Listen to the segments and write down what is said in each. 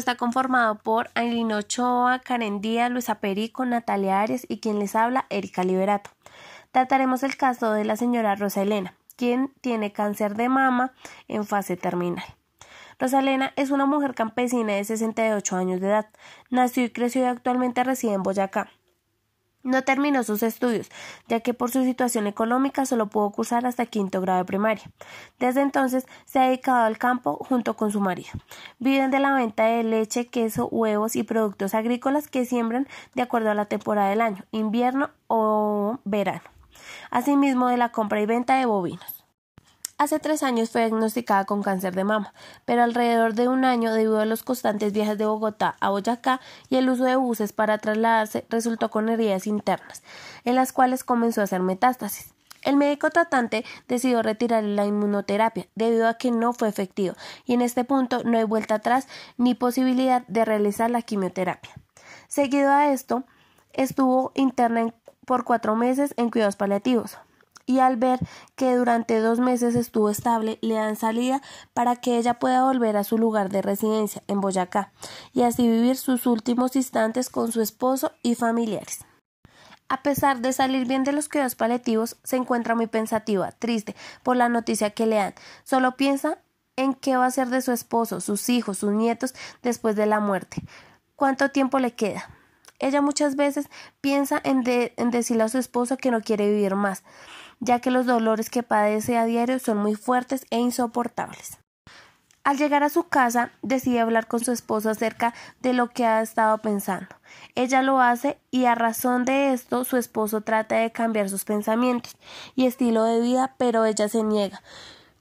está conformado por Ailino Ochoa, Karen Díaz, Luisa Perico, Natalia Arias y quien les habla, Erika Liberato. Trataremos el caso de la señora Rosa Elena, quien tiene cáncer de mama en fase terminal. Rosa Elena es una mujer campesina de 68 años de edad. Nació y creció y actualmente reside en Boyacá. No terminó sus estudios, ya que por su situación económica solo pudo cursar hasta quinto grado de primaria. Desde entonces se ha dedicado al campo junto con su marido. Viven de la venta de leche, queso, huevos y productos agrícolas que siembran de acuerdo a la temporada del año, invierno o verano. Asimismo de la compra y venta de bovinos. Hace tres años fue diagnosticada con cáncer de mama, pero alrededor de un año, debido a los constantes viajes de Bogotá a Boyacá y el uso de buses para trasladarse, resultó con heridas internas, en las cuales comenzó a hacer metástasis. El médico tratante decidió retirar la inmunoterapia debido a que no fue efectivo y en este punto no hay vuelta atrás ni posibilidad de realizar la quimioterapia. Seguido a esto, estuvo interna por cuatro meses en cuidados paliativos y al ver que durante dos meses estuvo estable, le dan salida para que ella pueda volver a su lugar de residencia en Boyacá y así vivir sus últimos instantes con su esposo y familiares. A pesar de salir bien de los cuidados paliativos, se encuentra muy pensativa, triste por la noticia que le dan. Solo piensa en qué va a ser de su esposo, sus hijos, sus nietos después de la muerte. ¿Cuánto tiempo le queda? Ella muchas veces piensa en, en decirle a su esposo que no quiere vivir más ya que los dolores que padece a diario son muy fuertes e insoportables. Al llegar a su casa, decide hablar con su esposo acerca de lo que ha estado pensando. Ella lo hace y a razón de esto su esposo trata de cambiar sus pensamientos y estilo de vida, pero ella se niega.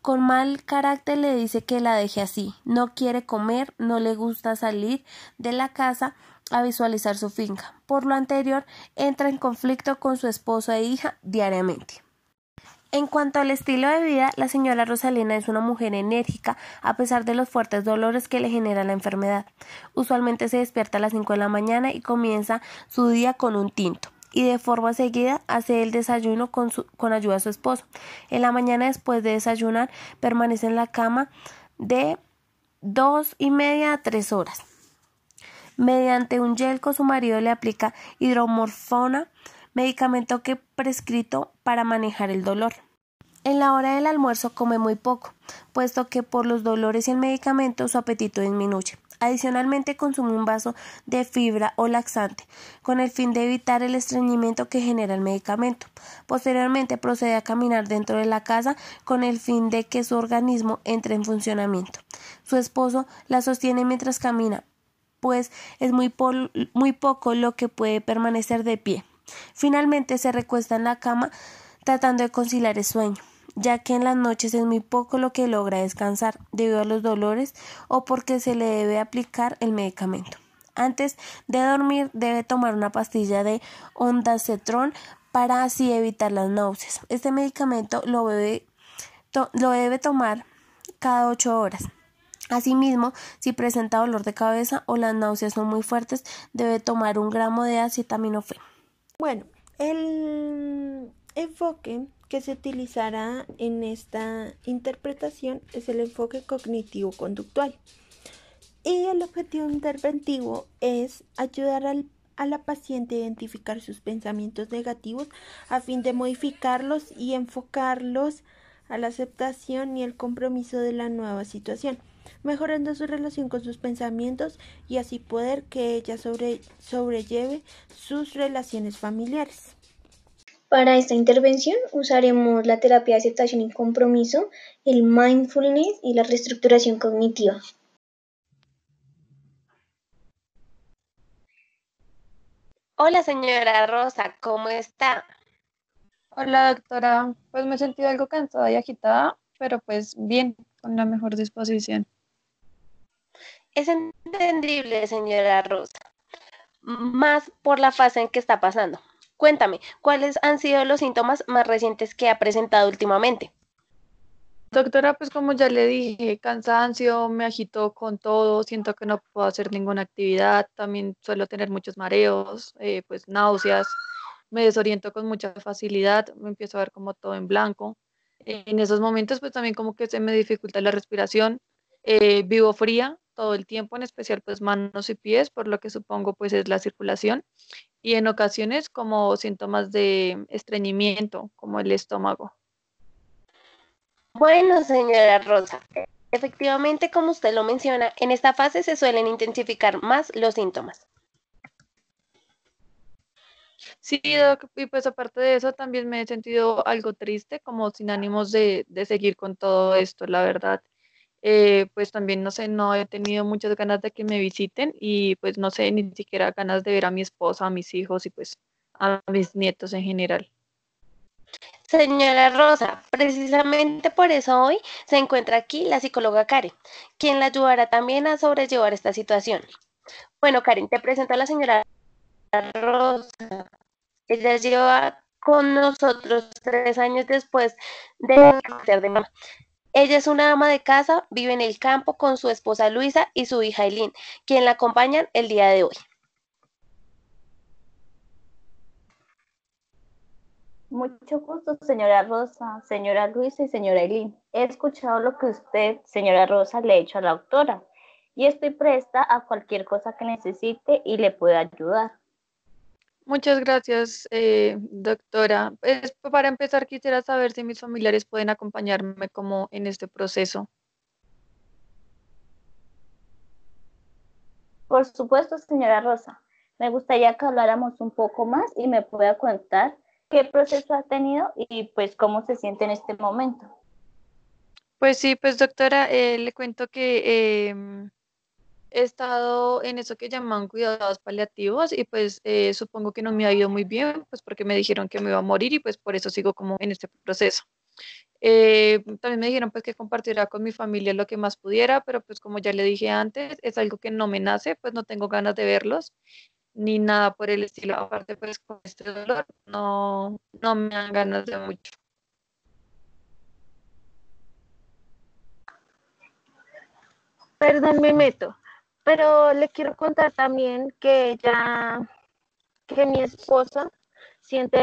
Con mal carácter le dice que la deje así, no quiere comer, no le gusta salir de la casa a visualizar su finca. Por lo anterior, entra en conflicto con su esposo e hija diariamente. En cuanto al estilo de vida, la señora Rosalina es una mujer enérgica a pesar de los fuertes dolores que le genera la enfermedad. Usualmente se despierta a las 5 de la mañana y comienza su día con un tinto y de forma seguida hace el desayuno con, ayuda de su esposo. En la mañana después de desayunar permanece en la cama de dos y media a tres horas. Mediante un yelco su marido le aplica hidromorfona medicamento que prescrito para manejar el dolor. En la hora del almuerzo come muy poco, puesto que por los dolores y el medicamento su apetito disminuye. Adicionalmente consume un vaso de fibra o laxante, con el fin de evitar el estreñimiento que genera el medicamento. Posteriormente procede a caminar dentro de la casa con el fin de que su organismo entre en funcionamiento. Su esposo la sostiene mientras camina, pues es muy, muy poco lo que puede permanecer de pie. Finalmente se recuesta en la cama tratando de conciliar el sueño, ya que en las noches es muy poco lo que logra descansar debido a los dolores o porque se le debe aplicar el medicamento. Antes de dormir debe tomar una pastilla de ondansetron para así evitar las náuseas. Este medicamento lo, lo debe tomar cada ocho horas. Asimismo, si presenta dolor de cabeza o las náuseas son muy fuertes, debe tomar un gramo de acetaminofén. Bueno, el enfoque que se utilizará en esta interpretación es el enfoque cognitivo-conductual. Y el objetivo interventivo es ayudar a la paciente a identificar sus pensamientos negativos a fin de modificarlos y enfocarlos a la aceptación y el compromiso de la nueva situación mejorando su relación con sus pensamientos y así poder que ella sobre, sobrelleve sus relaciones familiares. Para esta intervención usaremos la terapia de aceptación y compromiso, el mindfulness y la reestructuración cognitiva. Hola señora Rosa, ¿cómo está? Hola doctora, pues me he sentido algo cansada y agitada, pero pues bien, con la mejor disposición. Es entendible, señora Rosa, más por la fase en que está pasando. Cuéntame, ¿cuáles han sido los síntomas más recientes que ha presentado últimamente? Doctora, pues como ya le dije, cansancio, me agito con todo, siento que no puedo hacer ninguna actividad, también suelo tener muchos mareos, eh, pues náuseas, me desoriento con mucha facilidad, me empiezo a ver como todo en blanco. En esos momentos, pues también como que se me dificulta la respiración, eh, vivo fría, todo el tiempo, en especial pues manos y pies, por lo que supongo pues es la circulación y en ocasiones como síntomas de estreñimiento, como el estómago. Bueno, señora Rosa, efectivamente, como usted lo menciona, en esta fase se suelen intensificar más los síntomas. Sí, y pues aparte de eso también me he sentido algo triste, como sin ánimos de, de seguir con todo esto, la verdad. Eh, pues también, no sé, no he tenido muchas ganas de que me visiten y pues no sé, ni siquiera ganas de ver a mi esposa, a mis hijos y pues a mis nietos en general. Señora Rosa, precisamente por eso hoy se encuentra aquí la psicóloga Karen, quien la ayudará también a sobrellevar esta situación. Bueno, Karen, te presento a la señora Rosa. Ella lleva con nosotros tres años después de ser de mamá. Ella es una ama de casa, vive en el campo con su esposa Luisa y su hija Eileen, quien la acompañan el día de hoy. Mucho gusto, señora Rosa, señora Luisa y señora Eileen. He escuchado lo que usted, señora Rosa, le ha hecho a la doctora y estoy presta a cualquier cosa que necesite y le pueda ayudar. Muchas gracias, eh, doctora. Pues, para empezar, quisiera saber si mis familiares pueden acompañarme como en este proceso. Por supuesto, señora Rosa. Me gustaría que habláramos un poco más y me pueda contar qué proceso ha tenido y pues cómo se siente en este momento. Pues sí, pues doctora, eh, le cuento que em, he estado en eso que llaman cuidados paliativos y pues eh, supongo que no me ha ido muy bien, pues porque me dijeron que me iba a morir y pues por eso sigo como en este proceso. Eh, también me dijeron pues que compartiera con mi familia lo que más pudiera, pero pues como ya le dije antes, es algo que no me nace, pues no tengo ganas de verlos ni nada por el estilo. Aparte pues con este dolor no, no me dan ganas de mucho. Perdón, me meto. Pero le quiero contar también que ya, que mi esposa siente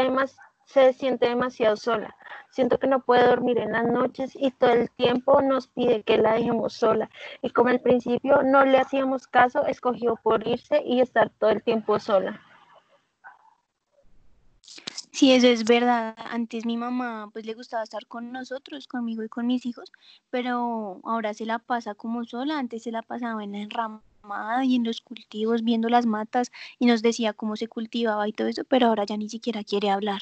se siente demasiado sola. Siento que no puede dormir en las noches y todo el tiempo nos pide que la dejemos sola. Y como al principio no le hacíamos caso, escogió por irse y estar todo el tiempo sola. Sí, eso es verdad. Antes mi mamá pues le gustaba estar con nosotros, conmigo y con mis hijos, pero ahora se la pasa como sola. Antes se la pasaba en la y en los cultivos, viendo las matas y nos decía cómo se cultivaba y todo eso, pero ahora ya ni siquiera quiere hablar.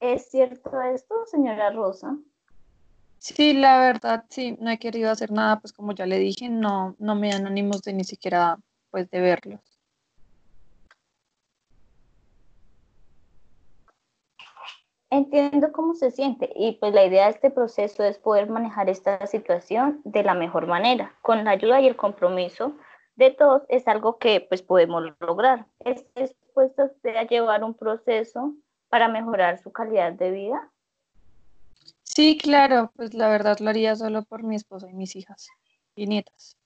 ¿Es cierto esto, señora Rosa? Sí, la verdad, sí, no he querido hacer nada, pues como ya le dije, no, no me dan ánimos de ni siquiera, pues, de verlos. Entiendo cómo se siente y pues la idea de este proceso es poder manejar esta situación de la mejor manera. Con la ayuda y el compromiso de todos es algo que pues podemos lograr. ¿Es dispuesto usted a llevar un proceso para mejorar su calidad de vida? Sí, claro, pues la verdad lo haría solo por mi esposa y mis hijas y nietas.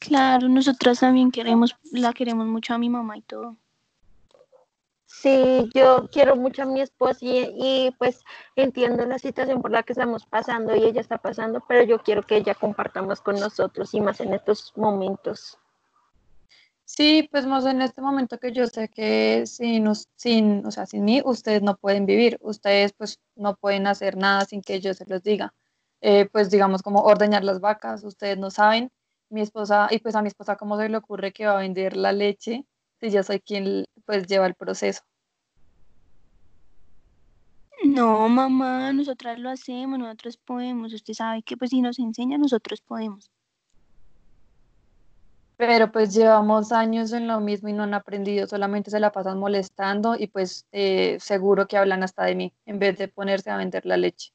Claro, nosotras también queremos, la queremos mucho a mi mamá y todo. Sí, yo quiero mucho a mi esposa y, pues entiendo la situación por la que estamos pasando y ella está pasando, pero yo quiero que ella comparta más con nosotros y más en estos momentos. Sí, pues más en este momento que yo sé que sin, sin, o sea, sin mí ustedes no pueden vivir, ustedes pues no pueden hacer nada sin que yo se los diga. Eh, pues digamos como ordeñar las vacas, ustedes no saben, mi esposa, y pues a mi esposa cómo se le ocurre que va a vender la leche si yo soy quien pues lleva el proceso. No, mamá, nosotras lo hacemos, nosotros podemos, usted sabe que pues si nos enseña, nosotros podemos. Pero pues llevamos años en lo mismo y no han aprendido, solamente se la pasan molestando y pues eh, seguro que hablan hasta de mí en vez de ponerse a vender la leche.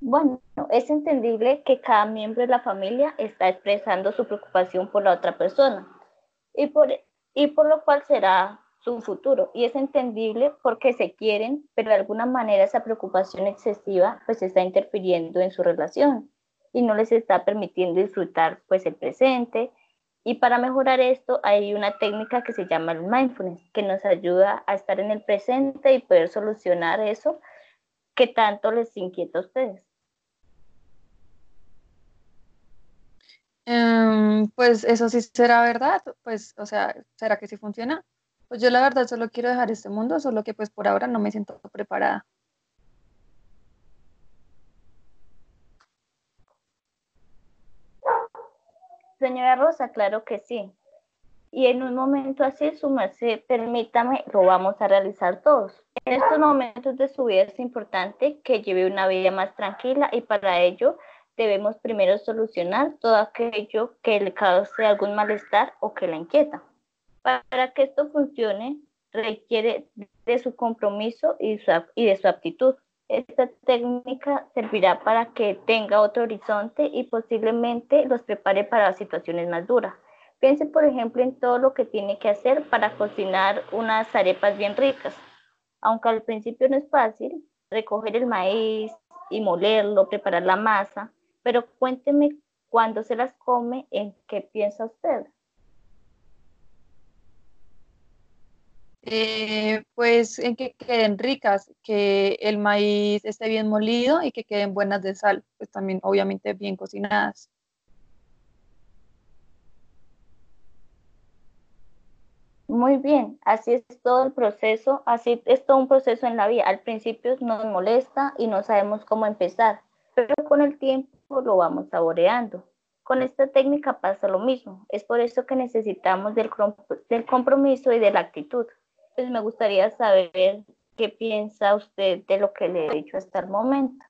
Bueno, es entendible que cada miembro de la familia está expresando su preocupación por la otra persona y por, y por lo cual será su futuro. Y es entendible porque se quieren, pero de alguna manera esa preocupación excesiva pues está interfiriendo en su relación. y no les está permitiendo disfrutar pues el presente. Y para mejorar esto hay una técnica que se llama el mindfulness, que nos ayuda a estar en el presente y poder solucionar eso que tanto les inquieta a ustedes. Em, pues eso sí será verdad, pues, o sea, ¿será que sí funciona? Pues yo la verdad solo quiero dejar este mundo, solo que pues por ahora no me siento preparada. Señora Rosa, claro que sí. Y en un momento así, su merced, permítame, lo vamos a realizar todos. En estos momentos de su vida es importante que lleve una vida más tranquila y para ello debemos primero solucionar todo aquello que le cause algún malestar o que la inquieta. Para que esto funcione, requiere de su compromiso y, y de su aptitud. Esta técnica servirá para que tenga otro horizonte y posiblemente los prepare para situaciones más duras. Piense, por ejemplo, en todo lo que tiene que hacer para cocinar unas arepas bien ricas. Aunque al principio no es fácil, recoger el maíz y molerlo, preparar la masa, pero cuénteme cuando se las come, ¿en qué piensa usted? Eh, pues en que queden ricas, que el maíz esté bien molido y que queden buenas de sal, pues también obviamente bien cocinadas. Muy bien, así es todo el proceso, así es todo un proceso en la vida. Al principio nos molesta y no sabemos cómo empezar, pero con el tiempo lo vamos saboreando. Con esta técnica pasa lo mismo, es por eso que necesitamos del, del compromiso y de la actitud. Pues me gustaría saber qué piensa usted de lo que le he dicho hasta el momento.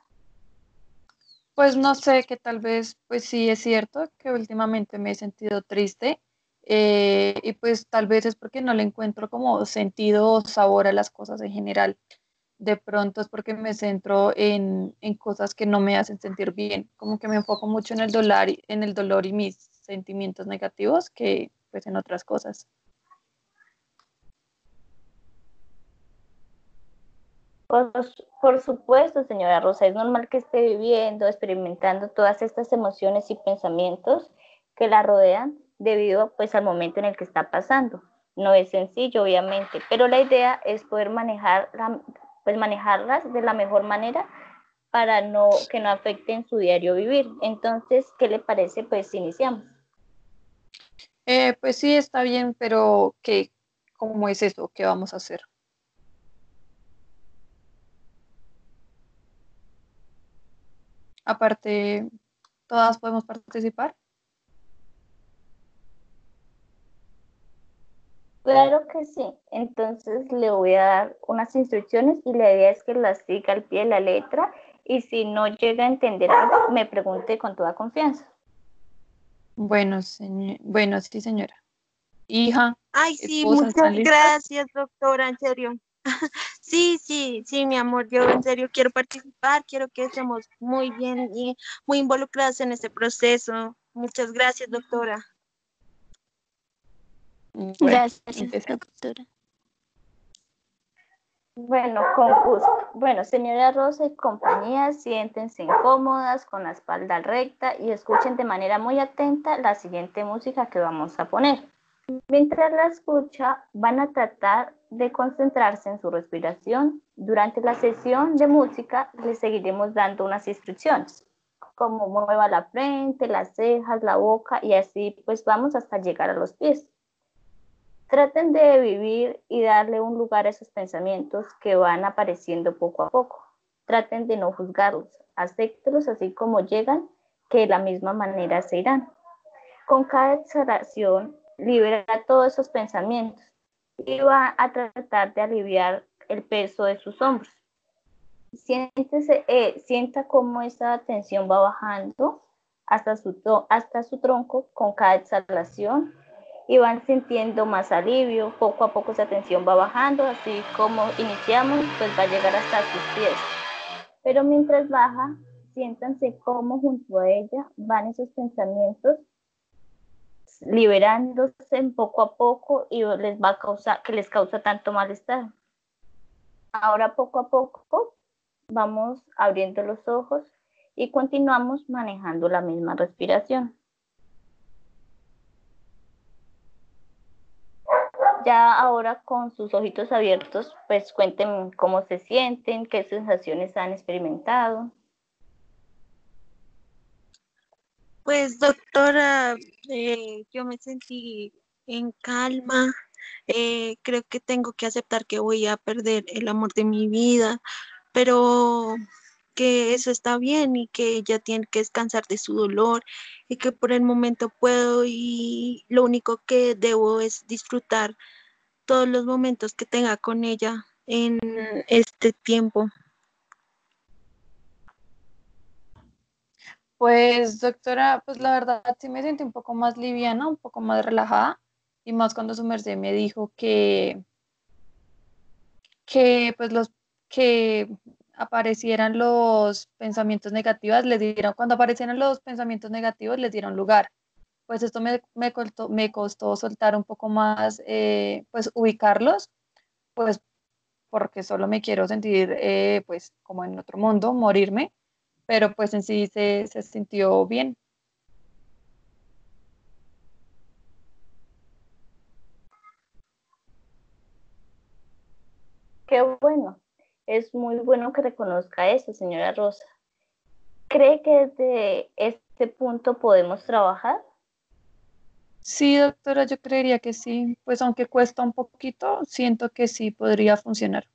Pues no sé, que tal vez, pues sí es cierto que últimamente me he sentido triste eh, y pues tal vez es porque no le encuentro como sentido o sabor a las cosas en general. De pronto es porque me centro en, en cosas que no me hacen sentir bien, como que me enfoco mucho en el dolor, en el dolor y mis sentimientos negativos que pues en otras cosas. Por, supuesto, señora Rosa, es normal que esté viviendo, experimentando todas estas emociones y pensamientos que la rodean debido pues al momento en el que está pasando. No es sencillo, obviamente, pero la idea es poder manejar pues manejarlas de la mejor manera para no que no afecten su diario vivir. Entonces, ¿qué le parece? Pues iniciamos. Eh, pues sí, está bien, pero ¿qué, ¿cómo es eso? ¿Qué vamos a hacer? Aparte, ¿todas podemos participar? Claro que sí. Entonces le voy a dar unas instrucciones y la idea es que las siga al pie de la letra y si no llega a entender algo, me pregunte con toda confianza. Bueno, bueno, sí, señora. Hija. Ay, sí, muchas gracias, doctora, en serio. sí, sí, sí, mi amor, yo en serio quiero participar, quiero que estemos muy bien y muy involucrados en este proceso. Muchas gracias, doctora. Gracias, doctora. Bueno, con gusto. Bueno, señora Rosa y compañía, siéntense incómodas, con la espalda recta y escuchen de manera muy atenta la siguiente música que vamos a poner. Mientras la escucha, van a tratar de concentrarse en su respiración. Durante la sesión de música les seguiremos dando unas instrucciones, como mueva la frente, las cejas, la boca y así pues vamos hasta llegar a los pies. Traten de vivir y darle un lugar a esos pensamientos que van apareciendo poco a poco. Traten de no juzgarlos, acéptelos así como llegan, que de la misma manera se irán. Con cada exhalación, libera todos esos pensamientos y va a tratar de aliviar el peso de sus hombros. Siéntese, eh, sienta cómo esa tensión va bajando hasta su, hasta su tronco con cada exhalación y van sintiendo más alivio, poco a poco esa tensión va bajando, así como iniciamos, pues va a llegar hasta sus pies. Pero mientras baja, siéntanse como junto a ella van esos pensamientos liberándose poco a poco y les va a causar que les causa tanto malestar. Ahora poco a poco vamos abriendo los ojos y continuamos manejando la misma respiración. Ya ahora con sus ojitos abiertos, pues cuéntenme cómo se sienten, qué sensaciones han experimentado. Pues doctora, eh, yo me sentí en calma. Eh, creo que tengo que aceptar que voy a perder el amor de mi vida, pero que eso está bien y que ella tiene que descansar de su dolor y que por el momento puedo y lo único que debo es disfrutar todos los momentos que tenga con ella en este tiempo. Pues doctora, pues la verdad sí me sentí un poco más liviana, un poco más relajada y más cuando su merced me dijo que, que pues los que aparecieran los pensamientos negativos, les dieron, cuando aparecieran los pensamientos negativos, les dieron lugar. Pues esto me, me, costó, me costó soltar un poco más, eh, pues ubicarlos, pues porque solo me quiero sentir, eh, pues como en otro mundo, morirme, pero pues en sí se, se sintió bien. Qué bueno. Es muy bueno que reconozca eso, señora Rosa. ¿Cree que desde este punto podemos trabajar? Sí, doctora, yo creería que sí. Pues aunque cuesta un poquito, siento que sí podría funcionar.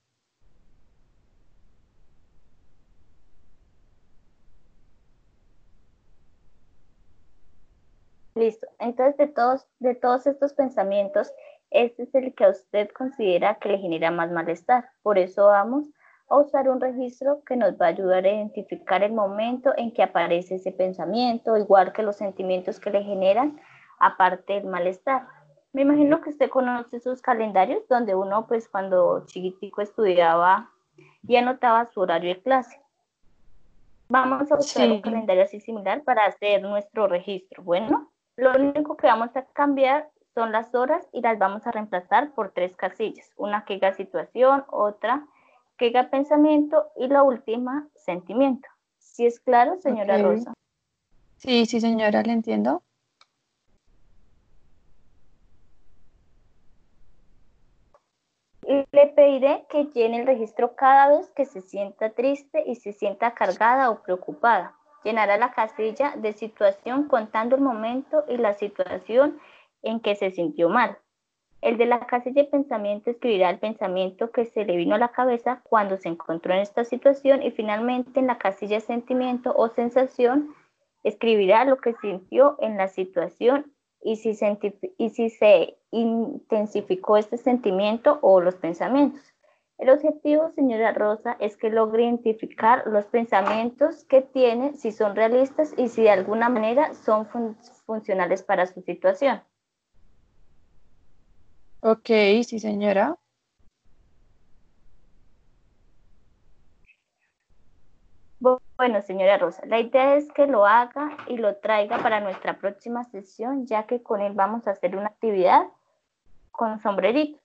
Listo. Entonces, de todos, de todos estos pensamientos, este es el que usted considera que le genera más malestar. Por eso vamos a usar un registro que nos va a ayudar a identificar el momento en que aparece ese pensamiento, igual que los sentimientos que le generan, aparte del malestar. Me imagino que usted conoce sus calendarios donde uno, pues cuando chiquitico estudiaba y anotaba su horario de clase. Vamos a usar un calendario así similar para hacer nuestro registro. Bueno, lo único que vamos a cambiar son las horas y las vamos a reemplazar por tres casillas. Una que diga situación, otra que diga pensamiento y la última sentimiento. ¿Sí es claro, señora Rosa? Sí, sí, señora, le entiendo. Le pediré que llene el registro cada vez que se sienta triste y se sienta cargada o preocupada. Llenará la casilla de situación contando el momento y la situación en que se sintió mal. El de la casilla de pensamiento escribirá el pensamiento que se le vino a la cabeza cuando se encontró en esta situación y finalmente en la casilla de sentimiento o sensación escribirá lo que sintió en la situación y si, y si se intensificó este sentimiento o los pensamientos. El objetivo, señora Rosa, es que logre identificar los pensamientos que tiene, si son realistas y si de alguna manera son funcionales para su situación. Ok, sí, señora. Bueno, señora Rosa, la idea es que lo haga y lo traiga para nuestra próxima sesión, ya que con él vamos a hacer una actividad con sombrerito.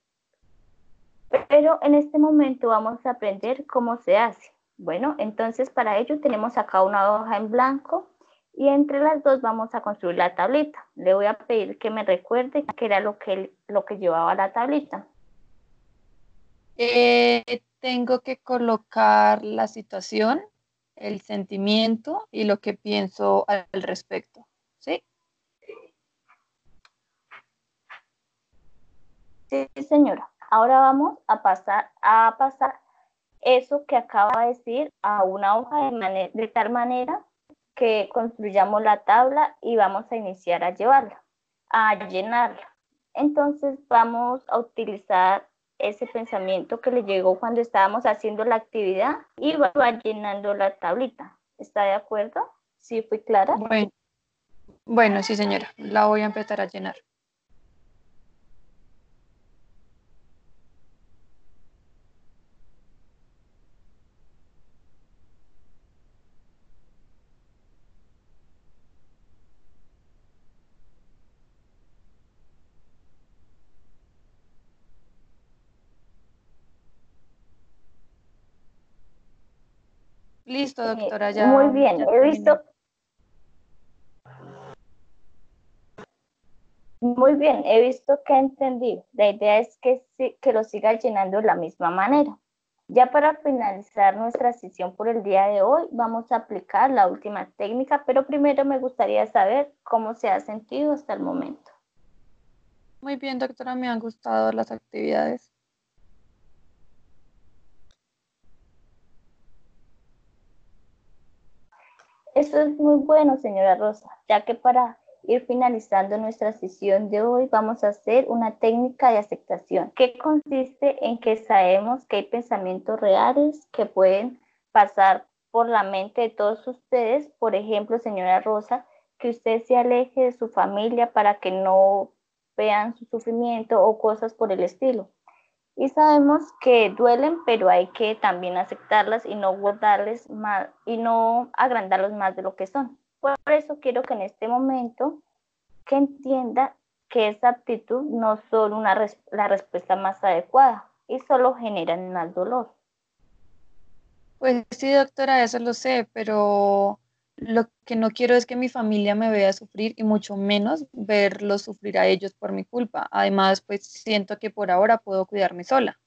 Pero en este momento vamos a aprender cómo se hace. Bueno, entonces para ello tenemos acá una hoja en blanco y entre las dos vamos a construir la tablita. Le voy a pedir que me recuerde qué era lo que, lo que llevaba la tablita. Eh, tengo que colocar la situación, el sentimiento y lo que pienso al respecto. ¿Sí? Sí, señora. Ahora vamos a pasar a pasar eso que acaba de decir a una hoja de, de tal manera que construyamos la tabla y vamos a iniciar a llevarla, a llenarla. Entonces vamos a utilizar ese pensamiento que le llegó cuando estábamos haciendo la actividad y va llenando la tablita. ¿Está de acuerdo? ¿Sí fui clara? Bueno, bueno, sí señora, la voy a empezar a llenar. Listo, Eh, doctora, ya. Muy bien, ya he visto. Muy bien, he visto que ha entendido. La idea es que, que lo siga llenando de la misma manera. Ya para finalizar nuestra sesión por el día de hoy, vamos a aplicar la última técnica, pero primero me gustaría saber cómo se ha sentido hasta el momento. Muy bien, doctora, me han gustado las actividades. Eso es muy bueno, señora Rosa, ya que para ir finalizando nuestra sesión de hoy vamos a hacer una técnica de aceptación, que consiste en que sabemos que hay pensamientos reales que pueden pasar por la mente de todos ustedes. Por ejemplo, señora Rosa, que usted se aleje de su familia para que no vean su sufrimiento o cosas por el estilo. Y sabemos que duelen, pero hay que también aceptarlas y no guardarles más y no agrandarlos más de lo que son. Por eso quiero que en este momento que entienda que esa actitud no son una la respuesta más adecuada y solo generan más dolor. Pues sí, doctora, eso lo sé, pero lo que no quiero es que mi familia me vea sufrir y mucho menos verlos sufrir a ellos por mi culpa. Además, pues siento que por ahora puedo cuidarme sola.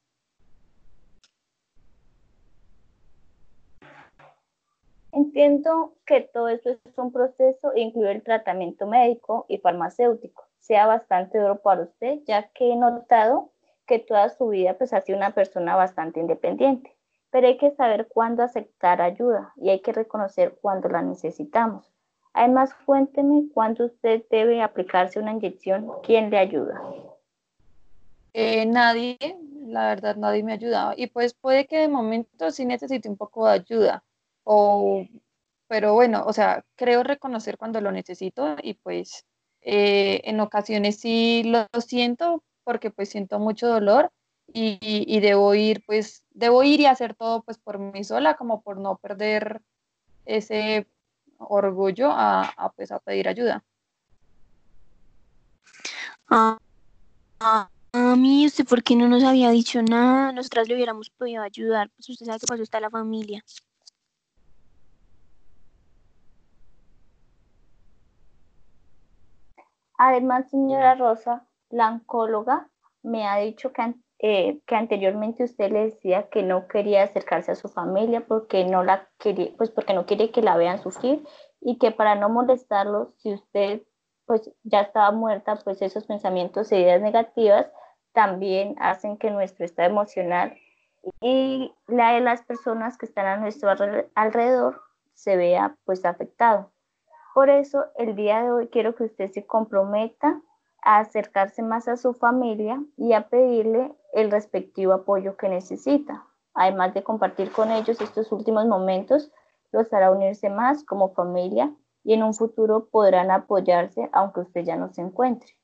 Entiendo que todo eso es un proceso e incluye el tratamiento médico y farmacéutico. Sea bastante duro para usted, ya que he notado que toda su vida pues ha sido una persona bastante independiente. Pero hay que saber cuándo aceptar ayuda y hay que reconocer cuándo la necesitamos. Además, cuénteme cuándo usted debe aplicarse una inyección, quién le ayuda. Eh, nadie, la verdad, nadie me ha ayudado. Y pues puede que de momento sí necesite un poco de ayuda. O, pero bueno, o sea, creo reconocer cuando lo necesito y pues eh, en ocasiones sí lo siento porque pues siento mucho dolor y, debo ir, pues, debo ir y hacer todo pues por mí sola, como por no perder ese orgullo a, a, pues a pedir ayuda. Ah, ah, a mí, ¿usted por qué no nos había dicho nada? Nosotras le hubiéramos podido ayudar, pues usted sabe que pasó está la familia. Además, señora Rosa, la oncóloga me ha dicho que, eh, que anteriormente usted le decía que no quería acercarse a su familia porque no la quería, pues porque no quiere que la vean sufrir y que para no molestarlos, si usted pues ya estaba muerta, pues esos pensamientos e ideas negativas también hacen que nuestro estado emocional y la de las personas que están a nuestro alre- alrededor se vea pues afectado. Por eso, el día de hoy quiero que usted se comprometa a acercarse más a su familia y a pedirle el respectivo apoyo que necesita. Además de compartir con ellos estos últimos momentos, los hará unirse más como familia y en un futuro podrán apoyarse aunque usted ya no se encuentre.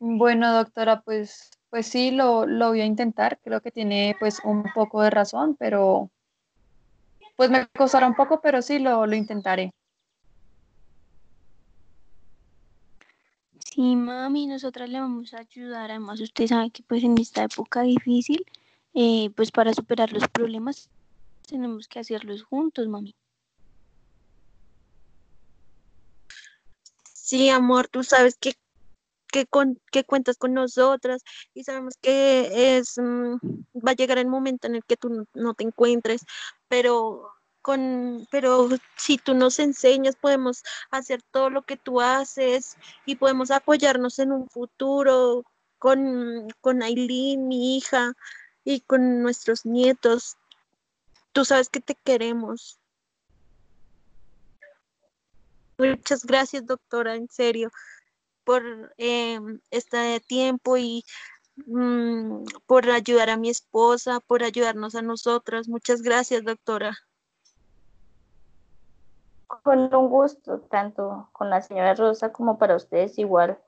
Bueno, doctora, pues, pues sí, lo, lo voy a intentar. Creo que tiene pues un poco de razón, pero pues me costará un poco, pero sí lo, lo intentaré. Sí, mami, nosotras le vamos a ayudar. Además, usted sabe que pues en esta época difícil, eh, pues para superar los problemas tenemos que hacerlos juntos, mami. Sí, amor, tú sabes que, que, con, que cuentas con nosotras y sabemos que es, mm, va a llegar el momento en el que tú no, no te encuentres, pero con, pero si tú nos enseñas, podemos hacer todo lo que tú haces y podemos apoyarnos en un futuro con, con Aileen, mi hija, y con nuestros nietos. Tú sabes que te queremos. Muchas gracias, doctora, en serio, por eh, este tiempo y mm, por ayudar a mi esposa, por ayudarnos a nosotras. Muchas gracias, doctora. Con un gusto, tanto con la señora Rosa como para ustedes igual.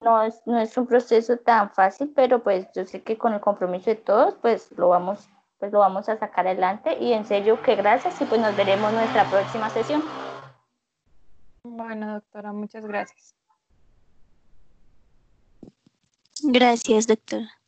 No es, no es un proceso tan fácil, pero pues yo sé que con el compromiso de todos, pues lo vamos, pues lo vamos a sacar adelante y en serio que gracias y pues nos veremos en nuestra próxima sesión. Bueno, doctora, muchas gracias. Gracias, doctora.